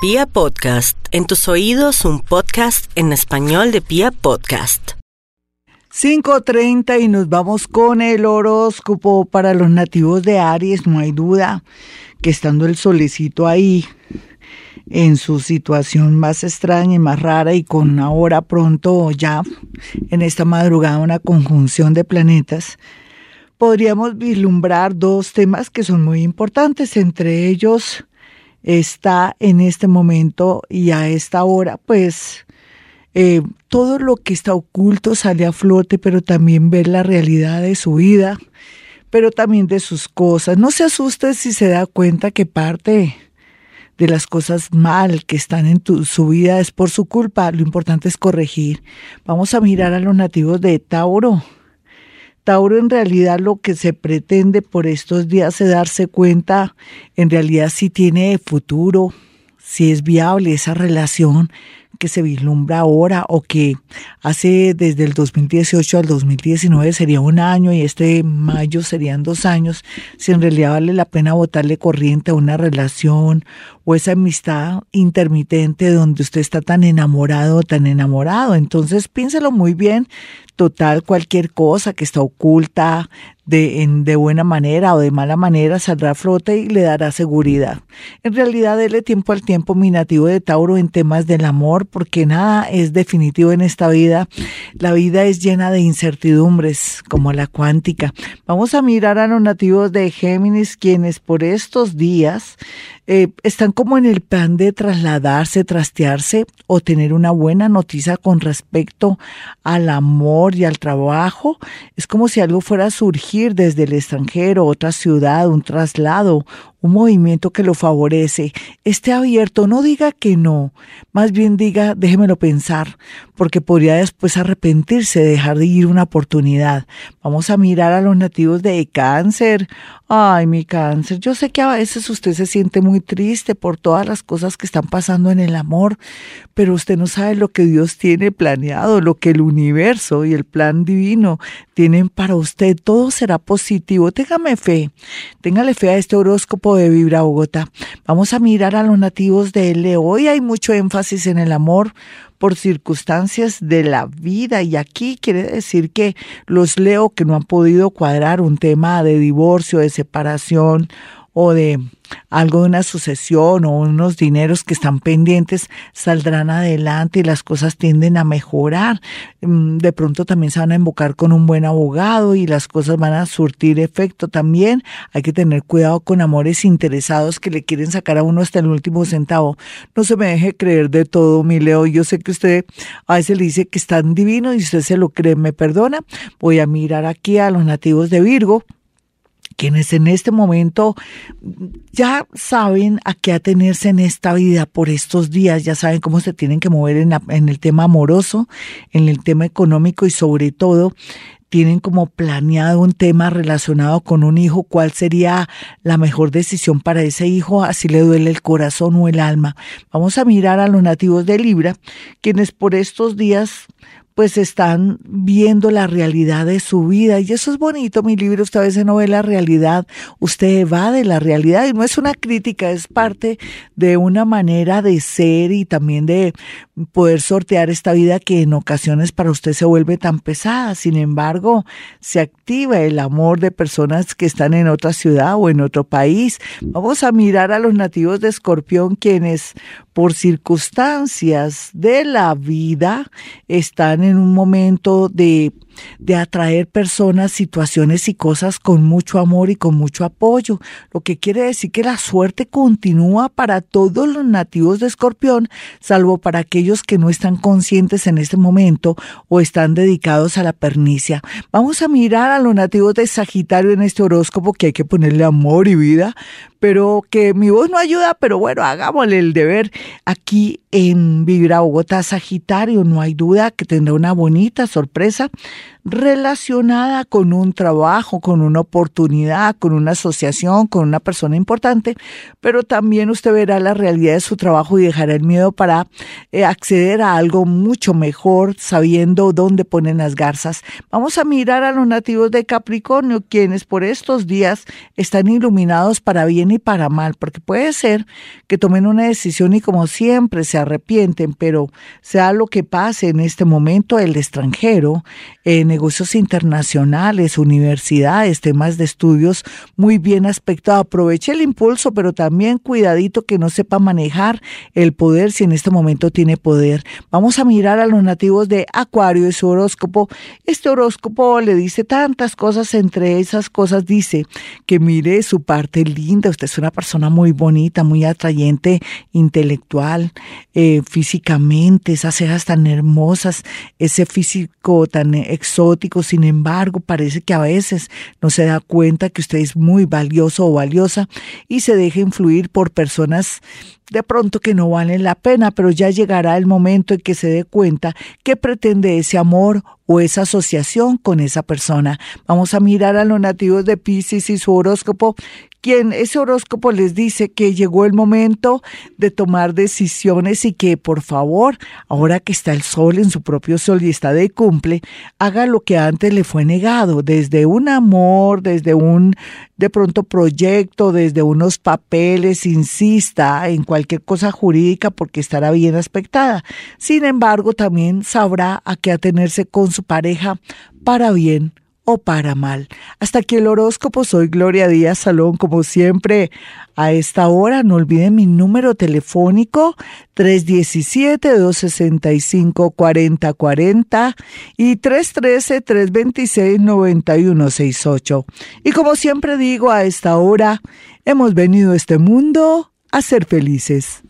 Pia Podcast, en tus oídos un podcast en español de Pia Podcast. 5.30 y nos vamos con el horóscopo para los nativos de Aries. No hay duda que estando el solecito ahí en su situación más extraña y más rara y con ahora pronto ya en esta madrugada una conjunción de planetas, podríamos vislumbrar dos temas que son muy importantes, entre ellos está en este momento y a esta hora, pues eh, todo lo que está oculto sale a flote, pero también ver la realidad de su vida, pero también de sus cosas. No se asuste si se da cuenta que parte de las cosas mal que están en su vida es por su culpa. Lo importante es corregir. Vamos a mirar a los nativos de Tauro. Tauro en realidad lo que se pretende por estos días es darse cuenta en realidad si tiene futuro, si es viable esa relación que se vislumbra ahora o que hace desde el 2018 al 2019 sería un año y este mayo serían dos años, si en realidad vale la pena botarle corriente a una relación o esa amistad intermitente donde usted está tan enamorado, tan enamorado. Entonces piénselo muy bien, total cualquier cosa que está oculta de, en, de buena manera o de mala manera saldrá a flote y le dará seguridad. En realidad, dele tiempo al tiempo, mi nativo de Tauro, en temas del amor, porque nada es definitivo en esta vida. La vida es llena de incertidumbres, como la cuántica. Vamos a mirar a los nativos de Géminis, quienes por estos días eh, están como en el plan de trasladarse, trastearse o tener una buena noticia con respecto al amor y al trabajo. Es como si algo fuera a surgir desde el extranjero, otra ciudad, un traslado, un movimiento que lo favorece, esté abierto, no diga que no, más bien diga déjemelo pensar, porque podría después arrepentirse de dejar de ir una oportunidad. Vamos a mirar a los nativos de cáncer. Ay, mi cáncer, yo sé que a veces usted se siente muy triste por todas las cosas que están pasando en el amor, pero usted no sabe lo que Dios tiene planeado, lo que el universo y el plan divino tienen para usted. Todo será positivo. Téngame fe, téngale fe a este horóscopo de Vibra Bogotá. Vamos a mirar a los nativos de Leo. Hoy hay mucho énfasis en el amor por circunstancias de la vida y aquí quiere decir que los Leo que no han podido cuadrar un tema de divorcio, de separación o de algo de una sucesión o unos dineros que están pendientes saldrán adelante y las cosas tienden a mejorar. Mm, de pronto también se van a invocar con un buen abogado y las cosas van a surtir efecto. También hay que tener cuidado con amores interesados que le quieren sacar a uno hasta el último centavo. No se me deje creer de todo, mi Leo. Yo sé que usted a veces le dice que es tan divino y usted se lo cree. ¿Me perdona? Voy a mirar aquí a los nativos de Virgo quienes en este momento ya saben a qué atenerse en esta vida por estos días, ya saben cómo se tienen que mover en, el tema amoroso, en el tema económico y sobre todo tienen como planeado un tema relacionado con un hijo, cuál sería la mejor decisión para ese hijo, así le duele el corazón o el alma. Vamos a mirar a los nativos de Libra, quienes por estos días pues están viendo la realidad de su vida. Y eso es bonito, mi libro, usted a veces no ve la realidad, usted evade la realidad y no es una crítica, es parte de una manera de ser y también de poder sortear esta vida que en ocasiones para usted se vuelve tan pesada. Sin embargo, se activa el amor de personas que están en otra ciudad o en otro país. Vamos a mirar a los nativos de Escorpión quienes por circunstancias de la vida están en un momento de de atraer personas, situaciones y cosas con mucho amor y con mucho apoyo, lo que quiere decir que la suerte continúa para todos los nativos de Escorpión, salvo para aquellos que no están conscientes en este momento o están dedicados a la pernicia. Vamos a mirar a los nativos de Sagitario en este horóscopo que hay que ponerle amor y vida, pero que mi voz no ayuda, pero bueno, hagámosle el deber. Aquí en Vibra Bogotá, Sagitario, no hay duda que tendrá una bonita sorpresa relacionada con un trabajo, con una oportunidad, con una asociación, con una persona importante, pero también usted verá la realidad de su trabajo y dejará el miedo para eh, acceder a algo mucho mejor, sabiendo dónde ponen las garzas. Vamos a mirar a los nativos de Capricornio, quienes por estos días están iluminados para bien y para mal, porque puede ser que tomen una decisión y como siempre se arrepienten, pero sea lo que pase en este momento, el extranjero, en negocios internacionales, universidades, temas de estudios muy bien aspectado. Aproveche el impulso, pero también cuidadito que no sepa manejar el poder si en este momento tiene poder. Vamos a mirar a los nativos de Acuario y su horóscopo. Este horóscopo le dice tantas cosas, entre esas cosas dice que mire su parte linda, usted es una persona muy bonita, muy atrayente, intelectual, eh, físicamente, esas cejas tan hermosas, ese físico tan exótico, sin embargo, parece que a veces no se da cuenta que usted es muy valioso o valiosa y se deja influir por personas de pronto que no valen la pena, pero ya llegará el momento en que se dé cuenta que pretende ese amor o esa asociación con esa persona. Vamos a mirar a los nativos de Pisces y su horóscopo quien ese horóscopo les dice que llegó el momento de tomar decisiones y que por favor, ahora que está el sol en su propio sol y está de cumple, haga lo que antes le fue negado, desde un amor, desde un de pronto proyecto, desde unos papeles, insista en cualquier cosa jurídica porque estará bien aspectada. Sin embargo, también sabrá a qué atenerse con su pareja para bien o para mal. Hasta aquí el horóscopo. Soy Gloria Díaz Salón, como siempre. A esta hora, no olviden mi número telefónico 317-265-4040 y 313-326-9168. Y como siempre digo, a esta hora hemos venido a este mundo a ser felices.